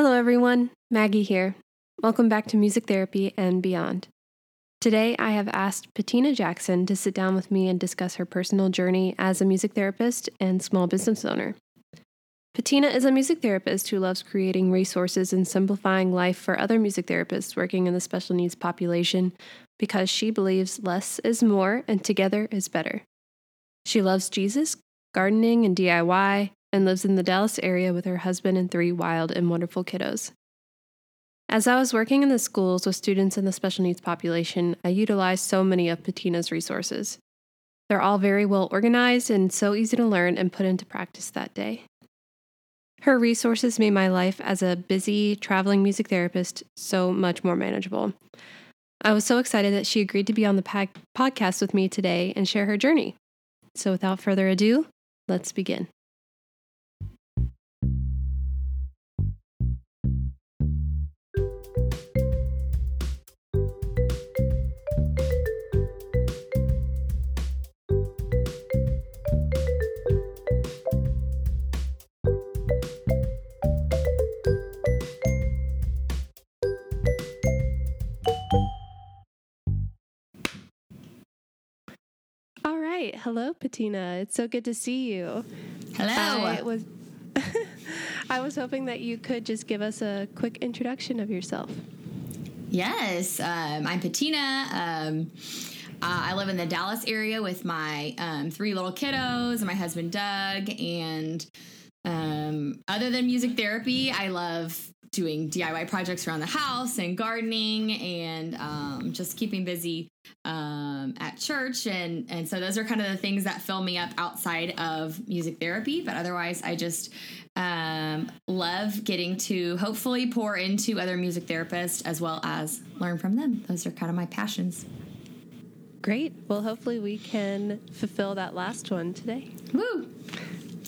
Hello, everyone. Maggie here. Welcome back to Music Therapy and Beyond. Today, I have asked Patina Jackson to sit down with me and discuss her personal journey as a music therapist and small business owner. Patina is a music therapist who loves creating resources and simplifying life for other music therapists working in the special needs population because she believes less is more and together is better. She loves Jesus, gardening, and DIY, and lives in the Dallas area with her husband and three wild and wonderful kiddos. As I was working in the schools with students in the special needs population, I utilized so many of Patina's resources. They're all very well organized and so easy to learn and put into practice that day. Her resources made my life as a busy, traveling music therapist so much more manageable. I was so excited that she agreed to be on the podcast with me today and share her journey. So, without further ado, let's begin. Hello, Patina. It's so good to see you. Hello. I was I was hoping that you could just give us a quick introduction of yourself. Yes, um, I'm Patina. Um, uh, I live in the Dallas area with my um, three little kiddos and my husband Doug. And um, other than music therapy, I love doing DIY projects around the house and gardening and um, just keeping busy um, at church. And, and so those are kind of the things that fill me up outside of music therapy. But otherwise, I just um, love getting to hopefully pour into other music therapists as well as learn from them. Those are kind of my passions. Great. Well, hopefully, we can fulfill that last one today. Woo!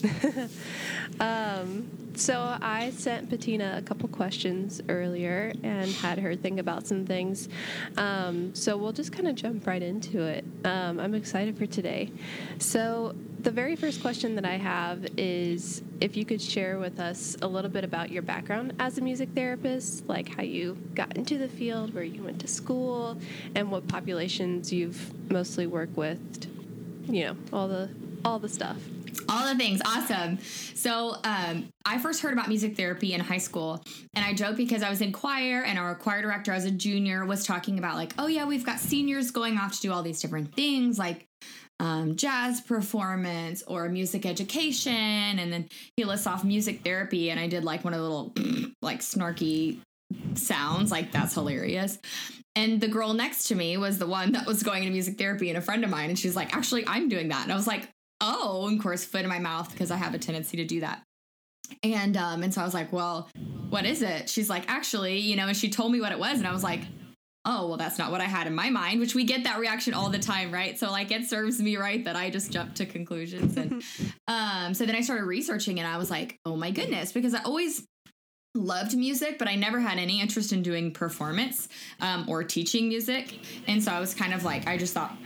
um, so I sent Patina a couple questions earlier and had her think about some things. Um, so we'll just kind of jump right into it. Um, I'm excited for today. So the very first question that I have is if you could share with us a little bit about your background as a music therapist, like how you got into the field, where you went to school, and what populations you've mostly worked with. You know, all the all the stuff. All the things. Awesome. So, um, I first heard about music therapy in high school, and I joke because I was in choir, and our choir director as a junior was talking about, like, oh, yeah, we've got seniors going off to do all these different things, like um, jazz performance or music education. And then he lists off music therapy, and I did like one of the little, like, snarky sounds. Like, that's hilarious. And the girl next to me was the one that was going to music therapy and a friend of mine. And she's like, actually, I'm doing that. And I was like, oh, and of course, foot in my mouth because I have a tendency to do that. And um, and so I was like, well, what is it? She's like, actually, you know, and she told me what it was, and I was like, oh, well, that's not what I had in my mind, which we get that reaction all the time, right? So like it serves me right that I just jump to conclusions. And um, so then I started researching and I was like, oh my goodness, because I always loved music, but I never had any interest in doing performance um, or teaching music. And so I was kind of like, I just thought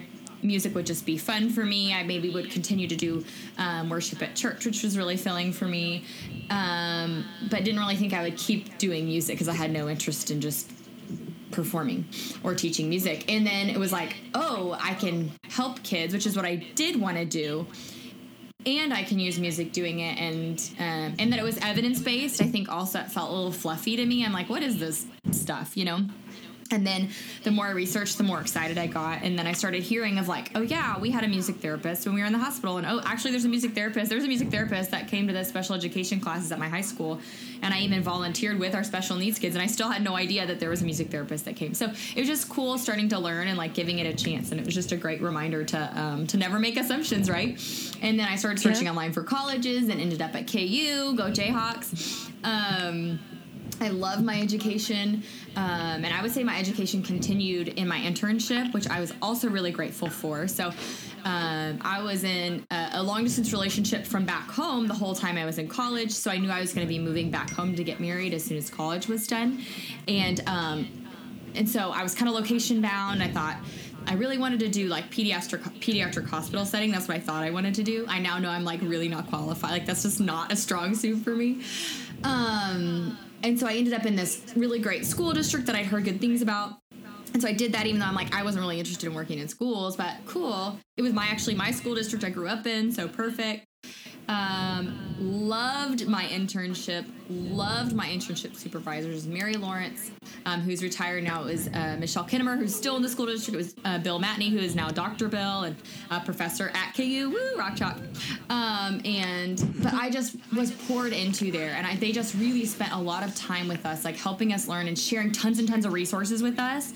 music would just be fun for me. I maybe would continue to do um, worship at church, which was really filling for me. Um, but didn't really think I would keep doing music because I had no interest in just performing or teaching music. And then it was like, oh, I can help kids, which is what I did want to do. And I can use music doing it, and um, and that it was evidence based. I think also it felt a little fluffy to me. I'm like, what is this stuff, you know? And then the more I researched, the more excited I got. And then I started hearing of like, oh yeah, we had a music therapist when we were in the hospital. And oh, actually, there's a music therapist. There's a music therapist that came to the special education classes at my high school. And I even volunteered with our special needs kids. And I still had no idea that there was a music therapist that came. So it was just cool starting to learn and like giving it a chance. And it was just a great reminder to um, to never make assumptions, right? And then I started searching yeah. online for colleges and ended up at KU. Go Jayhawks. Um, I love my education. Um, and I would say my education continued in my internship, which I was also really grateful for. So um, I was in a, a, long distance relationship from back home the whole time I was in college. So I knew I was going to be moving back home to get married as soon as college was done. And, um, and so I was kind of location bound. I thought, I really wanted to do like pediatric pediatric hospital setting. That's what I thought I wanted to do. I now know I'm like really not qualified. Like that's just not a strong suit for me. Um, and so I ended up in this really great school district that I'd heard good things about. And so I did that even though I'm like, I wasn't really interested in working in schools, but cool. It was my actually my school district I grew up in, so perfect. Um, loved my internship. Loved my internship supervisors. Mary Lawrence, um, who's retired now, is uh, Michelle Kinnemer, who's still in the school district. It was uh, Bill Matney, who is now Dr. Bill and a professor at KU. Woo, rock chalk. Um, and but I just was poured into there, and I, they just really spent a lot of time with us, like helping us learn and sharing tons and tons of resources with us.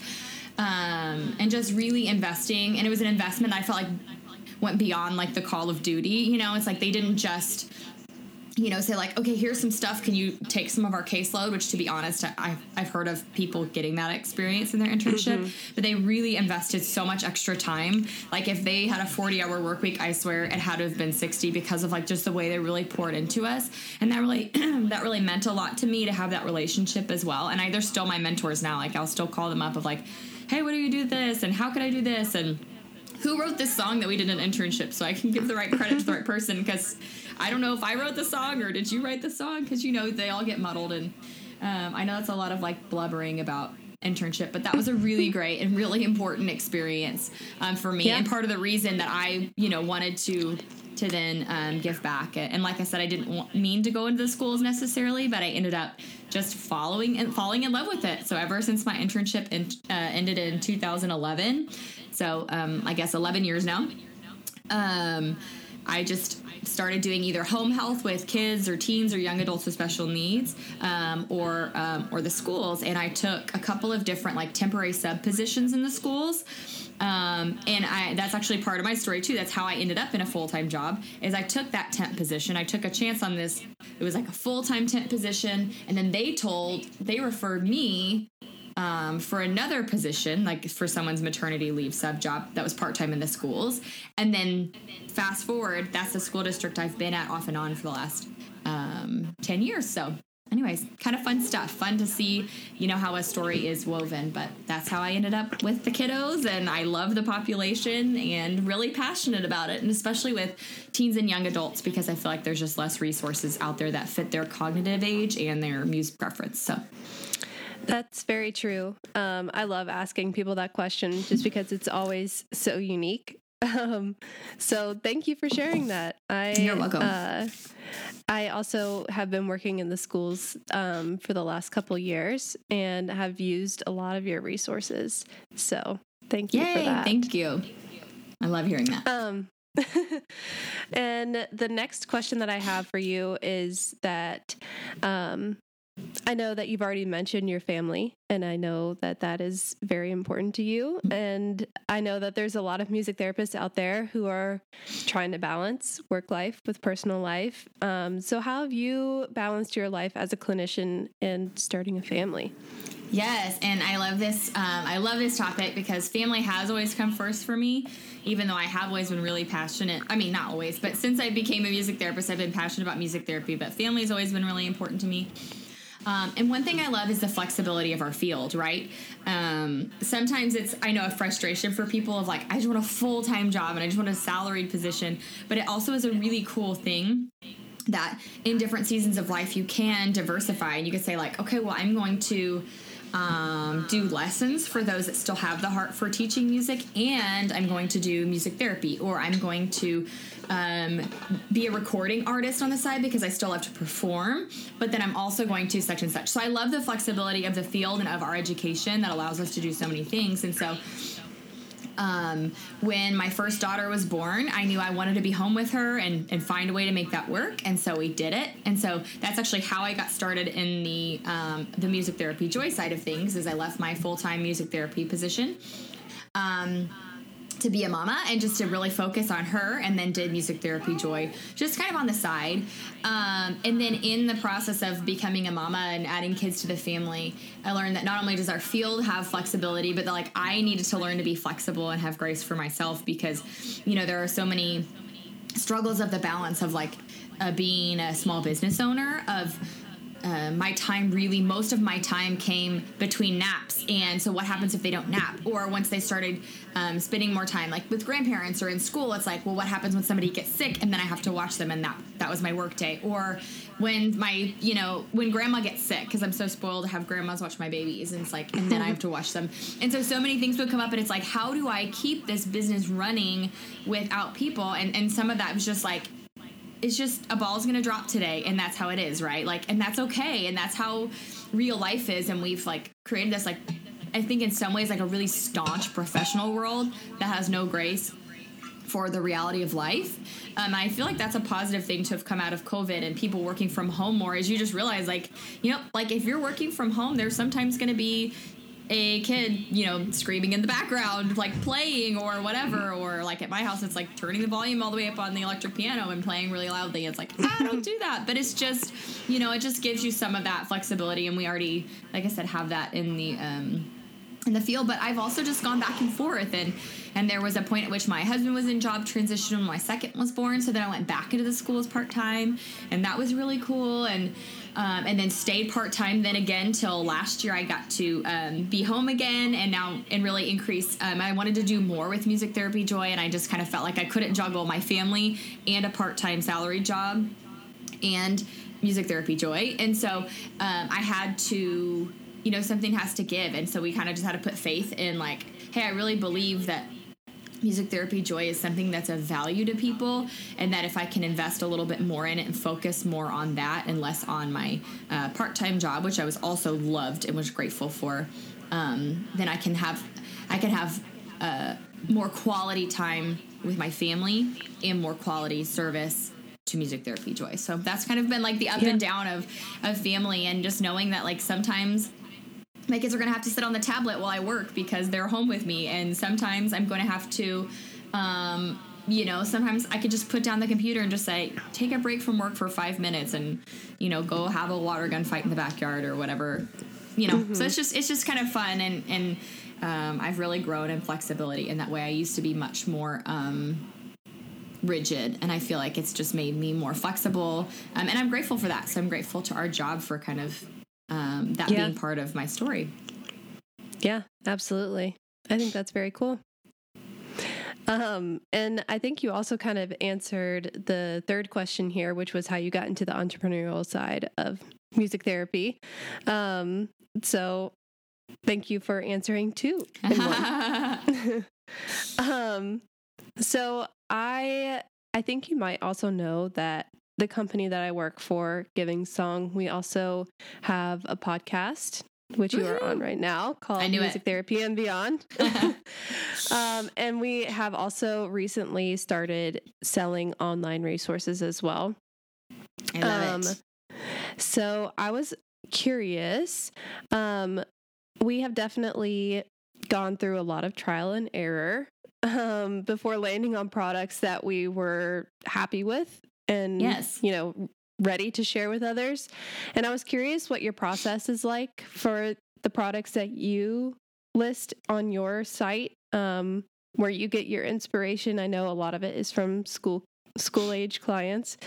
Um, and just really investing. And it was an investment I felt like went beyond like the call of duty. You know, it's like they didn't just you know, say like, okay, here's some stuff. Can you take some of our caseload? Which, to be honest, I, I've heard of people getting that experience in their internship, mm-hmm. but they really invested so much extra time. Like, if they had a 40 hour work week, I swear it had to have been 60 because of like just the way they really poured into us, and that really that really meant a lot to me to have that relationship as well. And I, they're still my mentors now. Like, I'll still call them up of like, hey, what do you do this, and how could I do this, and who wrote this song that we did an internship? So I can give the right credit to the right person because I don't know if I wrote the song or did you write the song? Because you know they all get muddled. And um, I know that's a lot of like blubbering about internship but that was a really great and really important experience um, for me yeah. and part of the reason that I you know wanted to to then um, give back and like I said I didn't mean to go into the schools necessarily but I ended up just following and falling in love with it so ever since my internship in, uh, ended in 2011 so um, I guess 11 years now. Um, I just started doing either home health with kids or teens or young adults with special needs, um, or um, or the schools. And I took a couple of different like temporary sub positions in the schools. Um, and I that's actually part of my story too. That's how I ended up in a full time job. Is I took that temp position. I took a chance on this. It was like a full time temp position, and then they told they referred me um, for another position, like for someone's maternity leave sub job that was part time in the schools. And then fast forward, that's the school district I've been at off and on for the last um, 10 years. So, anyways, kind of fun stuff. Fun to see, you know, how a story is woven. But that's how I ended up with the kiddos. And I love the population and really passionate about it. And especially with teens and young adults, because I feel like there's just less resources out there that fit their cognitive age and their music preference. So, that's very true. Um, I love asking people that question just because it's always so unique. Um, so thank you for sharing that. I, You're welcome. Uh, I also have been working in the schools um, for the last couple years and have used a lot of your resources. So thank you Yay, for that. Thank you. I love hearing that. Um, and the next question that I have for you is that um, I know that you've already mentioned your family, and I know that that is very important to you. And I know that there's a lot of music therapists out there who are trying to balance work life with personal life. Um, so, how have you balanced your life as a clinician and starting a family? Yes, and I love this. Um, I love this topic because family has always come first for me, even though I have always been really passionate. I mean, not always, but since I became a music therapist, I've been passionate about music therapy. But family has always been really important to me. Um, and one thing I love is the flexibility of our field, right? Um, sometimes it's, I know, a frustration for people of like, I just want a full time job and I just want a salaried position. But it also is a really cool thing that in different seasons of life you can diversify and you can say, like, okay, well, I'm going to um, do lessons for those that still have the heart for teaching music, and I'm going to do music therapy, or I'm going to um, be a recording artist on the side because I still have to perform, but then I'm also going to such and such. So I love the flexibility of the field and of our education that allows us to do so many things. And so um, when my first daughter was born, I knew I wanted to be home with her and, and find a way to make that work, and so we did it. And so that's actually how I got started in the um, the music therapy joy side of things. Is I left my full time music therapy position. Um, to be a mama and just to really focus on her and then did music therapy joy just kind of on the side. Um, and then in the process of becoming a mama and adding kids to the family i learned that not only does our field have flexibility but that like i needed to learn to be flexible and have grace for myself because you know there are so many struggles of the balance of like uh, being a small business owner of uh, my time really most of my time came between naps. And so what happens if they don't nap? Or once they started um, spending more time like with grandparents or in school it's like well what happens when somebody gets sick and then i have to watch them and that that was my work day? Or when my you know when grandma gets sick because i'm so spoiled to have grandmas watch my babies and it's like and then i have to watch them. And so so many things would come up and it's like how do i keep this business running without people? And and some of that was just like it's just a ball's gonna drop today and that's how it is right? Like and that's okay and that's how real life is and we've like created this like i think in some ways like a really staunch professional world that has no grace for the reality of life. Um, i feel like that's a positive thing to have come out of covid and people working from home more is you just realize like you know like if you're working from home there's sometimes going to be a kid, you know, screaming in the background, like playing or whatever, or like at my house, it's like turning the volume all the way up on the electric piano and playing really loudly. It's like, I don't do that. But it's just, you know, it just gives you some of that flexibility. And we already, like I said, have that in the, um, in the field, but I've also just gone back and forth and and there was a point at which my husband was in job transition when my second was born, so then I went back into the schools part time, and that was really cool and um, and then stayed part time then again till last year I got to um, be home again and now and really increase. Um, I wanted to do more with music therapy joy, and I just kind of felt like I couldn't juggle my family and a part time salary job and music therapy joy, and so um, I had to you know something has to give and so we kind of just had to put faith in like hey i really believe that music therapy joy is something that's of value to people and that if i can invest a little bit more in it and focus more on that and less on my uh, part-time job which i was also loved and was grateful for um, then i can have i can have uh, more quality time with my family and more quality service to music therapy joy so that's kind of been like the up yeah. and down of of family and just knowing that like sometimes my kids are going to have to sit on the tablet while I work because they're home with me. And sometimes I'm going to have to, um, you know, sometimes I could just put down the computer and just say, take a break from work for five minutes and, you know, go have a water gun fight in the backyard or whatever, you know. Mm-hmm. So it's just, it's just kind of fun. And, and, um, I've really grown in flexibility in that way. I used to be much more, um, rigid and i feel like it's just made me more flexible um, and i'm grateful for that so i'm grateful to our job for kind of um, that yeah. being part of my story. Yeah, absolutely. I think that's very cool. Um, and I think you also kind of answered the third question here, which was how you got into the entrepreneurial side of music therapy. Um, so thank you for answering two. um, so I I think you might also know that the company that I work for, Giving Song, we also have a podcast which you are on right now called Music it. Therapy and Beyond. um, and we have also recently started selling online resources as well. I love um, it. So I was curious. Um, we have definitely gone through a lot of trial and error um, before landing on products that we were happy with and yes. you know ready to share with others. And I was curious what your process is like for the products that you list on your site, um, where you get your inspiration. I know a lot of it is from school school age clients,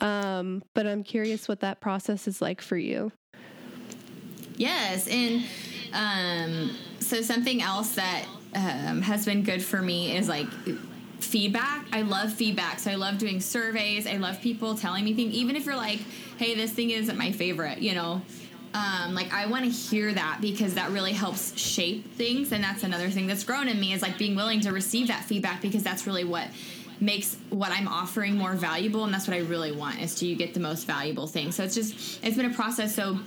um, but I'm curious what that process is like for you. Yes, and um, so something else that um, has been good for me is like feedback. I love feedback. So I love doing surveys. I love people telling me things, even if you're like, hey, this thing isn't my favorite, you know. Um, like I want to hear that because that really helps shape things, and that's another thing that's grown in me is like being willing to receive that feedback because that's really what makes what I'm offering more valuable, and that's what I really want is to you get the most valuable thing. So it's just it's been a process. So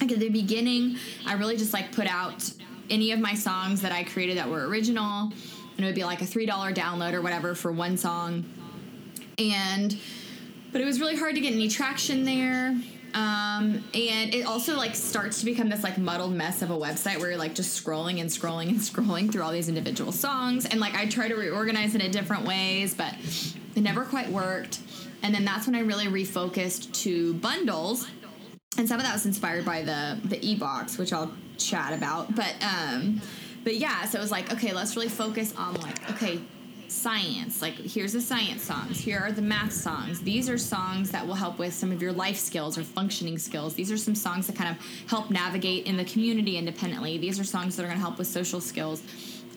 like at the beginning, I really just like put out any of my songs that I created that were original and it would be like a $3 download or whatever for one song. And, but it was really hard to get any traction there. Um, and it also like starts to become this like muddled mess of a website where you're like just scrolling and scrolling and scrolling through all these individual songs. And like I try to reorganize it in different ways, but it never quite worked. And then that's when I really refocused to bundles. And some of that was inspired by the the e-box, which I'll chat about. But um but yeah, so it was like, okay, let's really focus on like, okay, science. Like here's the science songs. Here are the math songs. These are songs that will help with some of your life skills or functioning skills. These are some songs that kind of help navigate in the community independently. These are songs that are going to help with social skills.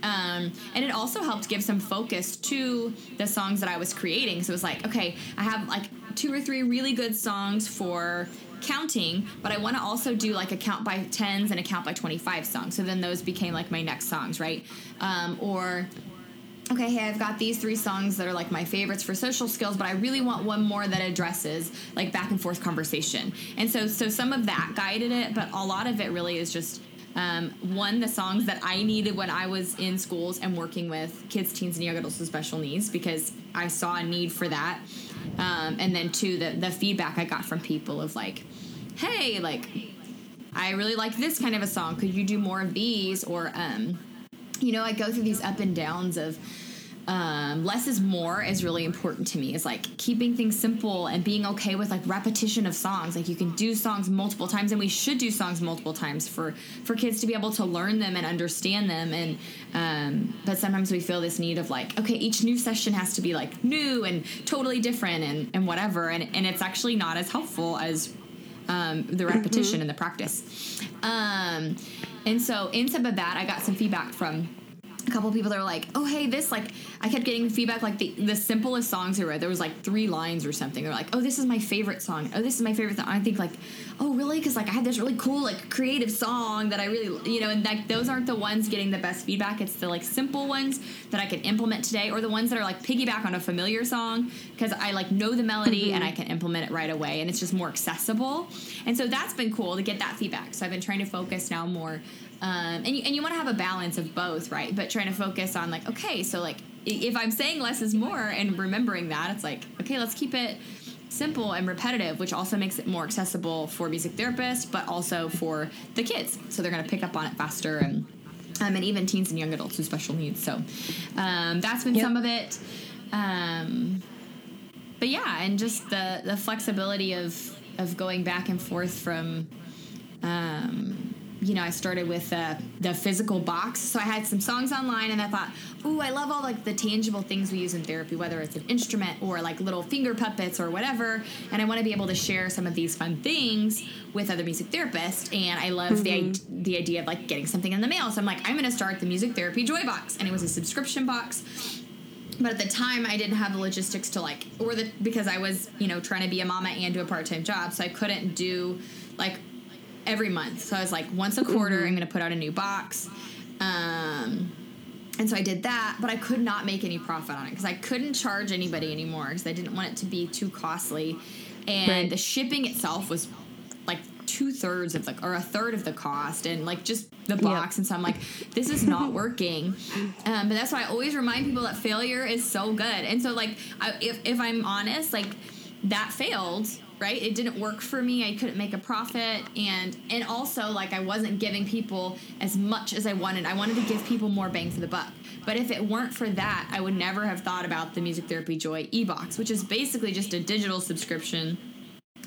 Um, and it also helped give some focus to the songs that I was creating. So it was like, okay, I have like two or three really good songs for counting, but I want to also do like a count by tens and a count by 25 song. So then those became like my next songs, right? Um, or okay, hey, I've got these three songs that are like my favorites for social skills, but I really want one more that addresses like back and forth conversation. And so, so some of that guided it, but a lot of it really is just um, one, the songs that I needed when I was in schools and working with kids, teens, and young adults with special needs because I saw a need for that. Um, and then two, the the feedback I got from people of like, hey, like, I really like this kind of a song. Could you do more of these? Or, um, you know, I go through these up and downs of um, less is more is really important to me. Is like keeping things simple and being okay with like repetition of songs. Like you can do songs multiple times, and we should do songs multiple times for for kids to be able to learn them and understand them. And um, but sometimes we feel this need of like, okay, each new session has to be like new and totally different and and whatever. And and it's actually not as helpful as um, the repetition mm-hmm. and the practice. Um, and so in some of that, I got some feedback from couple people that were like, "Oh, hey, this like I kept getting feedback like the the simplest songs I read. There was like three lines or something. They're like, "Oh, this is my favorite song. Oh, this is my favorite." Song. I think like, "Oh, really?" Because like I had this really cool like creative song that I really you know, and like those aren't the ones getting the best feedback. It's the like simple ones that I can implement today, or the ones that are like piggyback on a familiar song because I like know the melody mm-hmm. and I can implement it right away, and it's just more accessible. And so that's been cool to get that feedback. So I've been trying to focus now more um, and you, and you want to have a balance of both, right? But trying to focus on like, okay, so like if I'm saying less is more and remembering that, it's like, okay, let's keep it simple and repetitive, which also makes it more accessible for music therapists, but also for the kids. So they're going to pick up on it faster and um, and even teens and young adults with special needs. So um, that's been yep. some of it. Um, but yeah, and just the the flexibility of of going back and forth from um, you know, I started with uh, the physical box. So I had some songs online, and I thought, ooh, I love all like the tangible things we use in therapy, whether it's an instrument or like little finger puppets or whatever. And I want to be able to share some of these fun things with other music therapists. And I love mm-hmm. the the idea of like getting something in the mail. So I'm like, I'm going to start the music therapy joy box, and it was a subscription box but at the time i didn't have the logistics to like or the because i was you know trying to be a mama and do a part-time job so i couldn't do like every month. So I was like, once a quarter, mm-hmm. I'm going to put out a new box. Um, and so I did that, but I could not make any profit on it because I couldn't charge anybody anymore because I didn't want it to be too costly. And right. the shipping itself was like two thirds of the or a third of the cost, and like just the box. Yep. And so I'm like, this is not working. Um, but that's why I always remind people that failure is so good. And so like, I, if if I'm honest, like that failed right? It didn't work for me. I couldn't make a profit. And and also like i wasn't giving people as much as i wanted. I wanted to give people more bang for the buck. But if it weren't for that i would never have thought about the music therapy joy e-box which is basically just a digital subscription.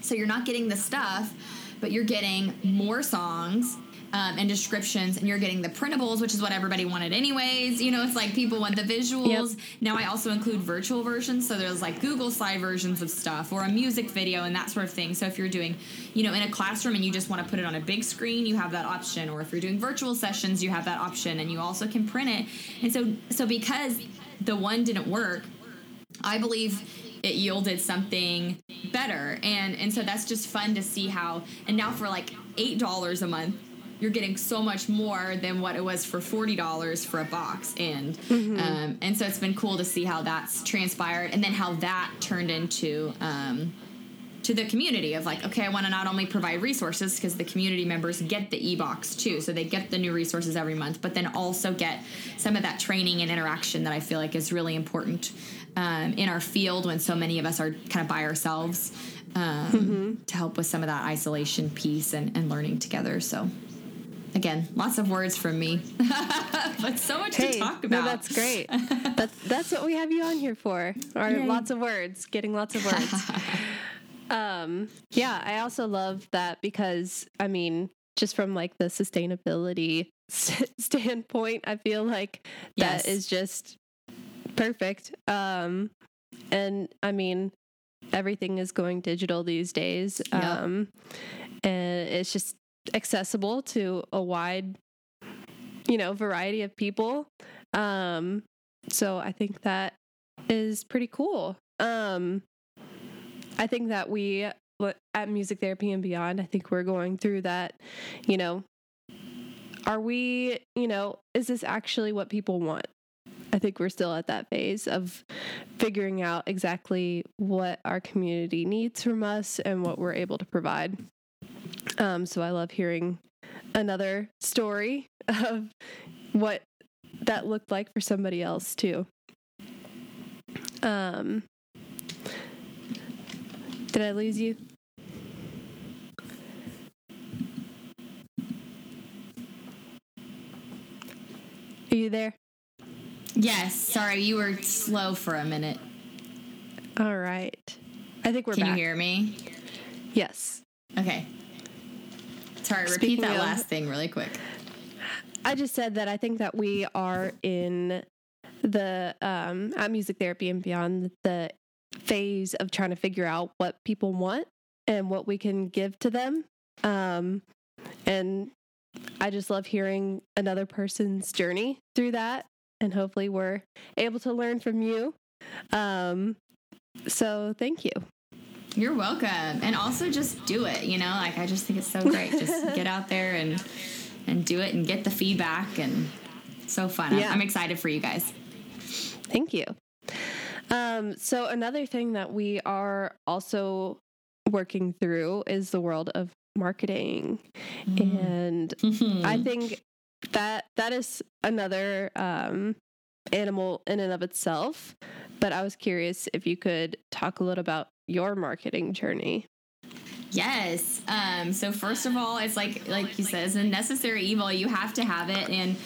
So you're not getting the stuff but you're getting more songs um, and descriptions, and you're getting the printables, which is what everybody wanted anyways. You know, it's like people want the visuals. Yep. Now I also include virtual versions, so there's like Google Slide versions of stuff or a music video and that sort of thing. So if you're doing, you know, in a classroom and you just want to put it on a big screen, you have that option. Or if you're doing virtual sessions, you have that option, and you also can print it. And so, so because the one didn't work, I believe it yielded something better and and so that's just fun to see how and now for like eight dollars a month you're getting so much more than what it was for forty dollars for a box, and mm-hmm. um, and so it's been cool to see how that's transpired, and then how that turned into. Um, to the community of like okay i want to not only provide resources because the community members get the e-box too so they get the new resources every month but then also get some of that training and interaction that i feel like is really important um, in our field when so many of us are kind of by ourselves um, mm-hmm. to help with some of that isolation piece and, and learning together so again, lots of words from me, but so much hey, to talk about. No, that's great. that's that's what we have you on here for. Or Yay. lots of words, getting lots of words. um, yeah, I also love that because I mean, just from like the sustainability standpoint, I feel like yes. that is just perfect. Um, and I mean, everything is going digital these days. Yep. Um, and it's just accessible to a wide, you know, variety of people. Um, so I think that is pretty cool. Um, I think that we at music therapy and beyond, I think we're going through that, you know, are we, you know, is this actually what people want? I think we're still at that phase of figuring out exactly what our community needs from us and what we're able to provide. Um, so I love hearing another story of what that looked like for somebody else too. Um, did I lose you? Are you there? Yes. Sorry, you were slow for a minute. All right. I think we're Can back. you hear me? Yes. Okay. Sorry, repeat that of- last thing really quick. I just said that I think that we are in the um at music therapy and beyond the phase of trying to figure out what people want and what we can give to them. Um and I just love hearing another person's journey through that and hopefully we're able to learn from you. Um so thank you. You're welcome. And also just do it, you know? Like I just think it's so great. Just get out there and and do it and get the feedback and so fun. I'm- Yeah. I'm excited for you guys. Thank you. Um, so another thing that we are also working through is the world of marketing, and I think that that is another um, animal in and of itself. But I was curious if you could talk a little about your marketing journey. Yes. Um, so first of all, it's like like you said, it's a necessary evil. You have to have it, and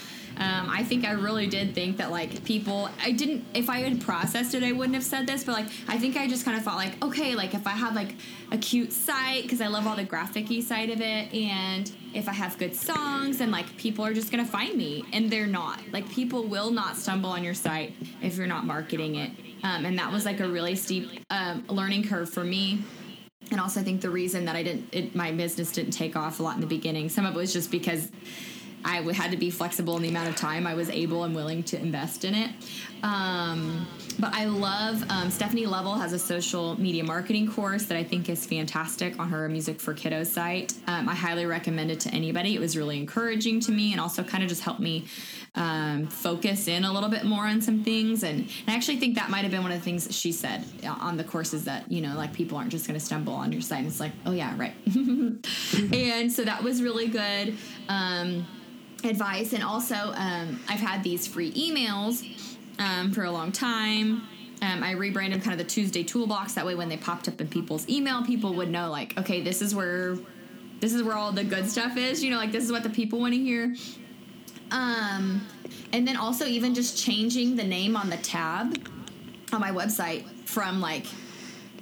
um, I think I really did think that like people. I didn't. If I had processed it, I wouldn't have said this. But like, I think I just kind of thought like, okay, like if I have like a cute site because I love all the graphicy side of it, and if I have good songs, and like people are just gonna find me, and they're not. Like people will not stumble on your site if you're not marketing it. Um, and that was like a really steep um, learning curve for me and also I think the reason that I didn't, it, my business didn't take off a lot in the beginning. Some of it was just because I had to be flexible in the amount of time I was able and willing to invest in it. Um, but I love um, Stephanie Leavell has a social media marketing course that I think is fantastic on her Music for Kiddos site. Um, I highly recommend it to anybody. It was really encouraging to me and also kind of just helped me um, focus in a little bit more on some things. And, and I actually think that might have been one of the things that she said uh, on the courses that, you know, like people aren't just going to stumble on your site. And it's like, oh, yeah, right. and so that was really good um, advice. And also, um, I've had these free emails um, for a long time. Um, I rebranded kind of the Tuesday toolbox. That way, when they popped up in people's email, people would know, like, okay, this is where this is where all the good stuff is. You know, like this is what the people want to hear. Um, and then also even just changing the name on the tab on my website from like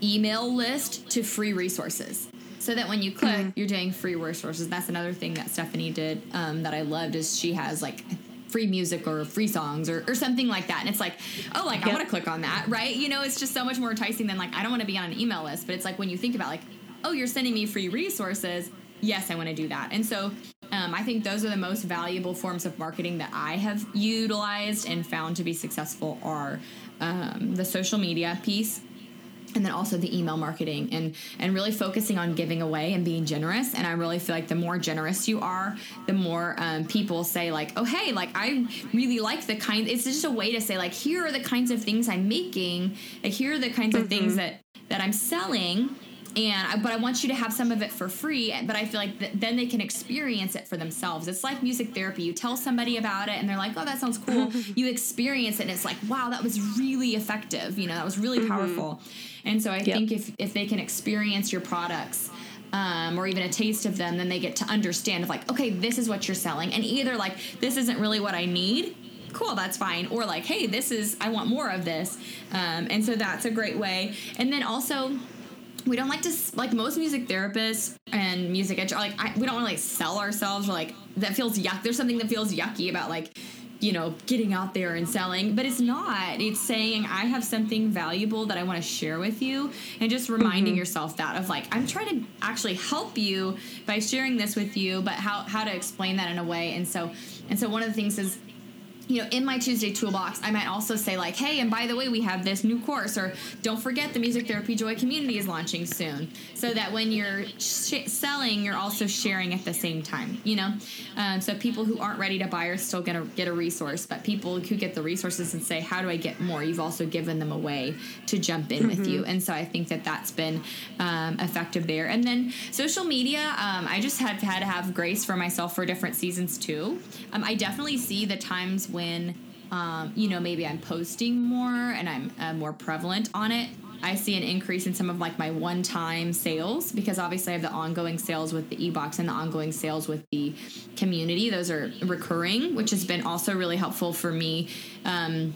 email list to free resources. So that when you click, you're doing free resources. That's another thing that Stephanie did um, that I loved is she has like free music or free songs or, or something like that. And it's like, oh, like I want to click on that, right? You know, it's just so much more enticing than like I don't want to be on an email list. But it's like when you think about like, oh, you're sending me free resources. Yes, I want to do that. And so um, I think those are the most valuable forms of marketing that I have utilized and found to be successful are um, the social media piece and then also the email marketing and and really focusing on giving away and being generous. And i really feel like the more generous you are the more um, people say like oh hey like i really like the kind it's just a way to say like here are the kinds of things i'm making. Like here are the kinds of things that that i'm selling and I, but I want you to have some of it for free. But I feel like th- then they can experience it for themselves. It's like music therapy. You tell somebody about it, and they're like, "Oh, that sounds cool." you experience it, and it's like, "Wow, that was really effective." You know, that was really powerful. And so I think if if they can experience your products. Um, or even a taste of them, then they get to understand of like, okay, this is what you're selling, and either like this isn't really what I need, cool, that's fine, or like, hey, this is I want more of this, um, and so that's a great way. And then also, we don't like to like most music therapists and music edu- like I, we don't want to like sell ourselves or like that feels yuck. There's something that feels yucky about like you know getting out there and selling, but it's not. It's saying I have something valuable that I want to share with you, and just reminding mm-hmm. yourself that of like I'm trying to actually help you by sharing this with you, but how how to explain that in a way. And so and so one of the things is you know, in my Tuesday toolbox, I might also say, like, hey, and by the way, we have this new course, or don't forget the Music Therapy Joy community is launching soon. So that when you're sh- selling, you're also sharing at the same time, you know? Um, so people who aren't ready to buy are still going to get a resource, but people who get the resources and say, how do I get more? You've also given them a way to jump in mm-hmm. with you. And so I think that that's been um, effective there. And then social media, um, I just have had to have grace for myself for different seasons too. Um, I definitely see the times when um, you know maybe i'm posting more and i'm uh, more prevalent on it i see an increase in some of like my one-time sales because obviously i have the ongoing sales with the e-box and the ongoing sales with the community. Those are recurring which has been also really helpful for me um,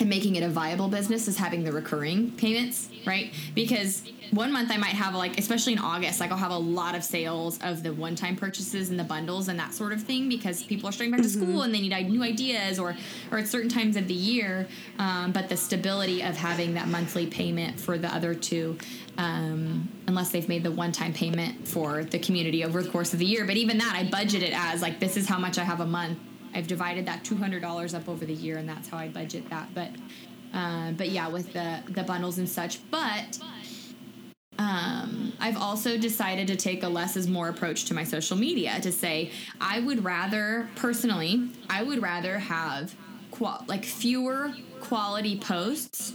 and making it a viable business is having the recurring payments, right? Because one month I might have like, especially in August, like I'll have a lot of sales of the one-time purchases and the bundles and that sort of thing because people are starting back mm-hmm. to school and they need new ideas or or at certain times of the year. Um, but the stability of having that monthly payment for the other two, um, unless they've made the one-time payment for the community over the course of the year. But even that, I budget it as like this is how much I have a month I've divided that two hundred dollars up over the year, and that's how I budget that. But uh, but yeah, with the the bundles and such. But um, I've also decided to take a less is more approach to my social media to say I would rather personally I would rather have qual- like fewer quality posts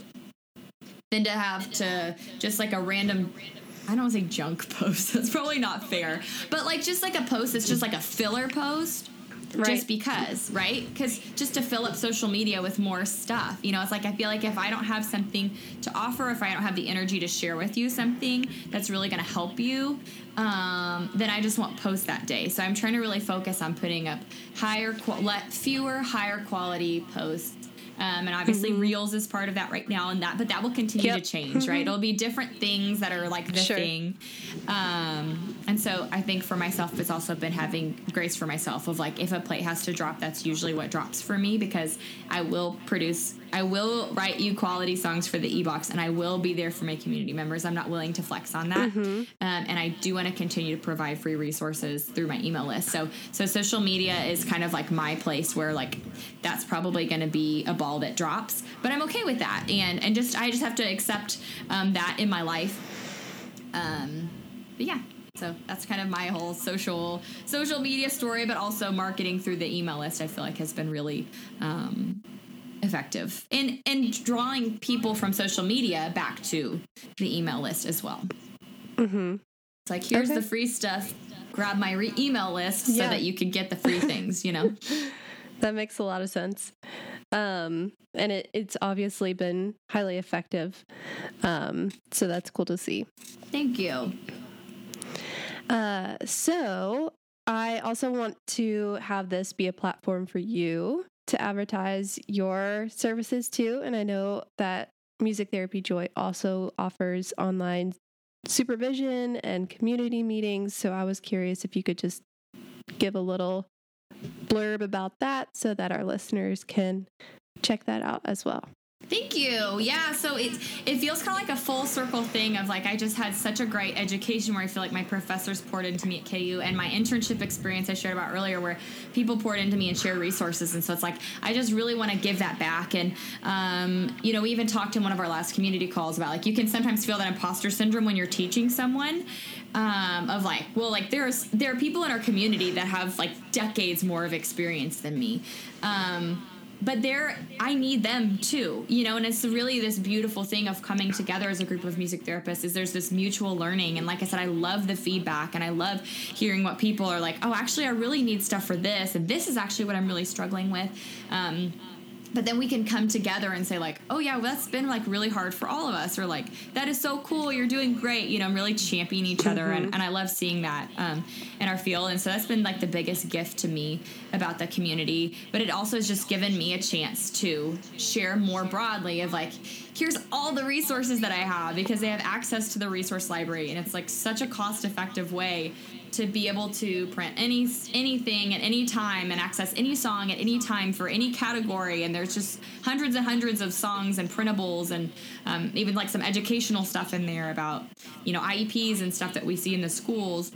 than to have to just like a random I don't want to say junk post. That's probably not fair. But like just like a post that's just like a filler post right. just because, right? Because just to fill up social media with more stuff, you know, it's like I feel like if I don't have something to offer, if I don't have the energy to share with you something that's really going to help you, um, then I just won't post that day. So I'm trying to really focus on putting up higher, let fewer, higher quality posts um, and obviously mm-hmm. reels is part of that right now and that but that will continue yep. to change right it'll be different things that are like the sure. thing um, and so i think for myself it's also been having grace for myself of like if a plate has to drop that's usually what drops for me because i will produce I will write you quality songs for the e-box and I will be there for my community members. I'm not willing to flex on that. Mm-hmm. Um, and I do want to continue to provide free resources through my email list. So, so social media is kind of like my place where like that's probably going to be a ball that drops, but I'm okay with that. And, and just, I just have to accept um, that in my life. Um, but yeah, so that's kind of my whole social social media story, but also marketing through the email list. I feel like has been really um, effective and and drawing people from social media back to the email list as well mm-hmm. it's like here's okay. the free stuff grab my re- email list yeah. so that you can get the free things you know that makes a lot of sense um, and it, it's obviously been highly effective um, so that's cool to see thank you uh, so I also want to have this be a platform for you to advertise your services too. And I know that Music Therapy Joy also offers online supervision and community meetings. So I was curious if you could just give a little blurb about that so that our listeners can check that out as well. Thank you. Yeah, so it it feels kind of like a full circle thing of like I just had such a great education where I feel like my professors poured into me at KU and my internship experience I shared about earlier where people poured into me and shared resources and so it's like I just really want to give that back and um, you know we even talked in one of our last community calls about like you can sometimes feel that imposter syndrome when you're teaching someone um, of like well like there's there are people in our community that have like decades more of experience than me. Um, but they're I need them too, you know, and it's really this beautiful thing of coming together as a group of music therapists is there's this mutual learning and like I said I love the feedback and I love hearing what people are like, "Oh, actually I really need stuff for this and this is actually what I'm really struggling with." Um, but then we can come together and say like oh yeah well, that's been like really hard for all of us. Or like that is so cool. You're doing great. You know i'm really championing each other. Mm-hmm. and, and i love seeing that um, in our field. And so that's been like the biggest gift to me about the community. But it also has just given me a chance to share more broadly of like here's all the resources that i have because they have access to the resource library. And it's like such a cost effective way to be able to print any anything at any time and access any song at any time for any category. And there's just hundreds and hundreds of songs and printables and um, even like some educational stuff in there about you know ieps and stuff that we see in the schools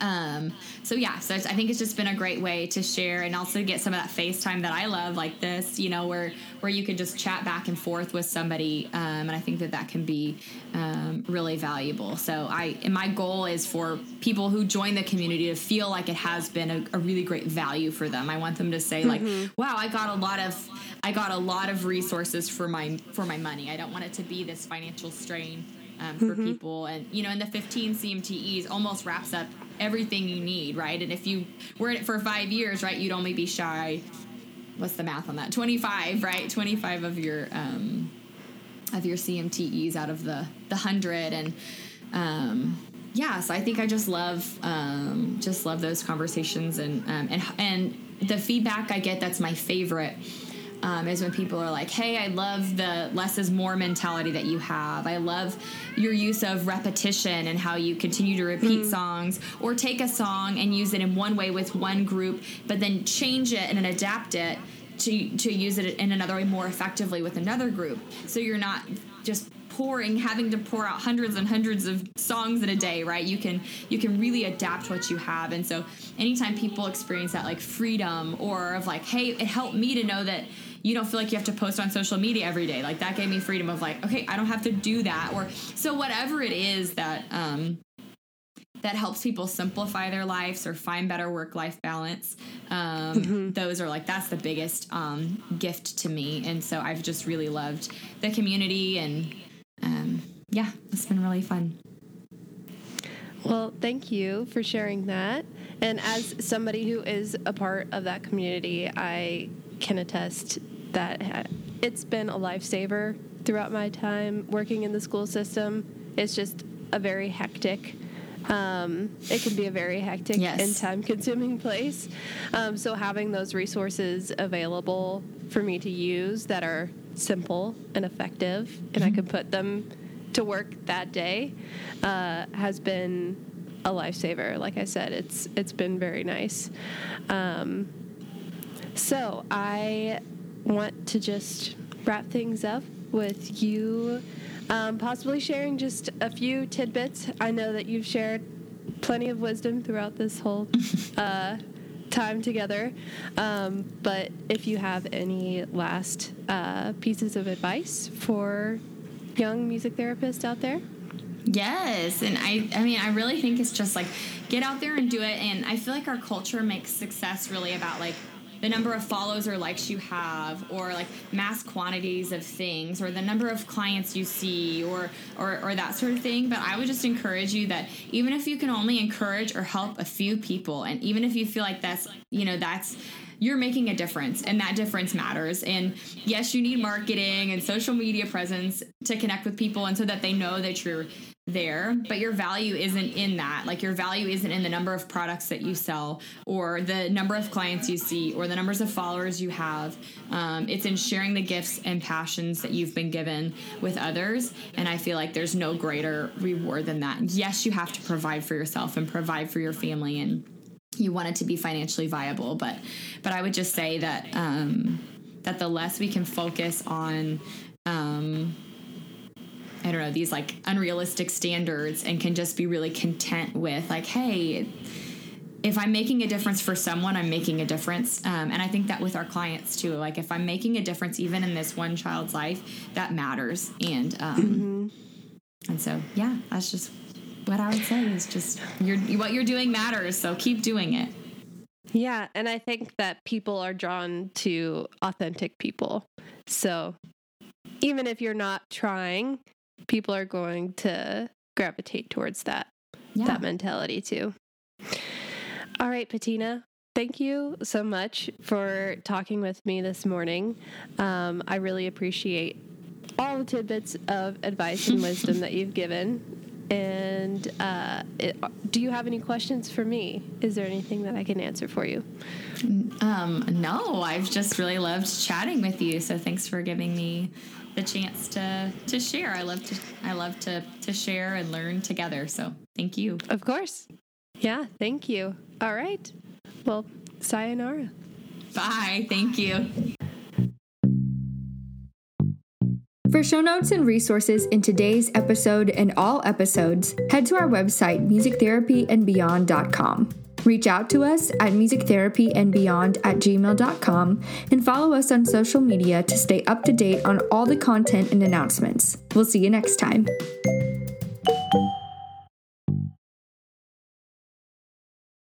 um, so yeah, so I think it's just been a great way to share and also get some of that FaceTime that I love, like this, you know, where where you can just chat back and forth with somebody, um, and I think that that can be um, really valuable. So I, and my goal is for people who join the community to feel like it has been a, a really great value for them. I want them to say like, mm-hmm. "Wow, I got a lot of, I got a lot of resources for my for my money. I don't want it to be this financial strain." Um, for mm-hmm. people. And you know, in the 15 CMTEs, almost wraps up everything you need, right? And if you were in it for five years, right, you'd only be shy. What's the math on that? Twenty five, right? Twenty five of your um, of your CMTEs out of the the hundred, and um, yeah. So I think I just love um, just love those conversations and um, and and the feedback I get. That's my favorite um, is when people are like, hey, I love the less is more mentality that you have. I love your use of repetition and how you continue to repeat mm. songs or take a song and use it in one way with one group, but then change it and then adapt it to, to use it in another way more effectively with another group. So you're not just pouring having to pour out hundreds and hundreds of songs in a day right you can you can really adapt what you have and so anytime people experience that like freedom or of like hey it helped me to know that you don't feel like you have to post on social media every day. Like that gave me freedom of like, okay, I don't have to do that. Or so whatever it is that um that helps people simplify their lives or find better work life balance. Um, mm-hmm. Those are like, that's the biggest um, gift to me. And so I've just really loved the community and um, yeah, it's been really fun. Well, thank you for sharing that. And as somebody who is a part of that community, I can attest that it's been a lifesaver throughout my time working in the school system. It's just a very hectic. Um, it can be a very hectic yes. and time consuming place. Um, so, having those resources available for me to use that are simple and effective, and mm-hmm. I can put them to work that day, uh, has been a lifesaver. Like I said, it's it's been very nice. Um, so I want to just wrap things up with you um, possibly sharing just a few tidbits. I know that you've shared plenty of wisdom throughout this whole uh, time together. Um, but if you have any last uh, pieces of advice for young music therapists out there? Yes, and I I mean I really think it's just like get out there and do it and I feel like our culture makes success really about like the number of follows or likes you have or like mass quantities of things or the number of clients you see or, or or that sort of thing. But i would just encourage you that even if you can only encourage or help a few people and even if you feel like that's you know that's you're making a difference and that difference matters. And yes you need marketing and social media presence to connect with people and so that they know that you're there, but your value isn't in that. Like your value isn't in the number of products that you sell or the number of clients you see or the numbers of followers you have. Um, it's in sharing the gifts and passions that you've been given with others. And I feel like there's no greater reward than that. Yes, you have to provide for yourself and provide for your family and you want it to be financially viable. But but I would just say that um, that the less we can focus on um, I don't know, these like unrealistic standards and can just be really content with like, hey, if I'm making a difference for someone, I'm making a difference. Um, and I think that with our clients too, like if I'm making a difference even in this one child's life, that matters. And um, mm-hmm. and so yeah, that's just what I would say is just you're what you're doing matters. So keep doing it. Yeah, and I think that people are drawn to authentic people. So even if you're not trying, people are going to gravitate towards that yeah. that mentality too. All right, Patina. Thank you so much for talking with me this morning. Um, I really appreciate all the tidbits of advice and wisdom that you've given. And uh, it, do you have any questions for me? Is there anything that I can answer for you? Um, no, I've just really loved chatting with you. So thanks for giving me the chance to to share. I love to I love to to share and learn together. So thank you. Of course. Yeah, thank you. All right. Well, sayonara. Bye. Thank you. For show notes and resources in today's episode and all episodes, head to our website, musictherapyandbeyond.com. Reach out to us at musictherapyandbeyond at gmail.com and follow us on social media to stay up to date on all the content and announcements. We'll see you next time.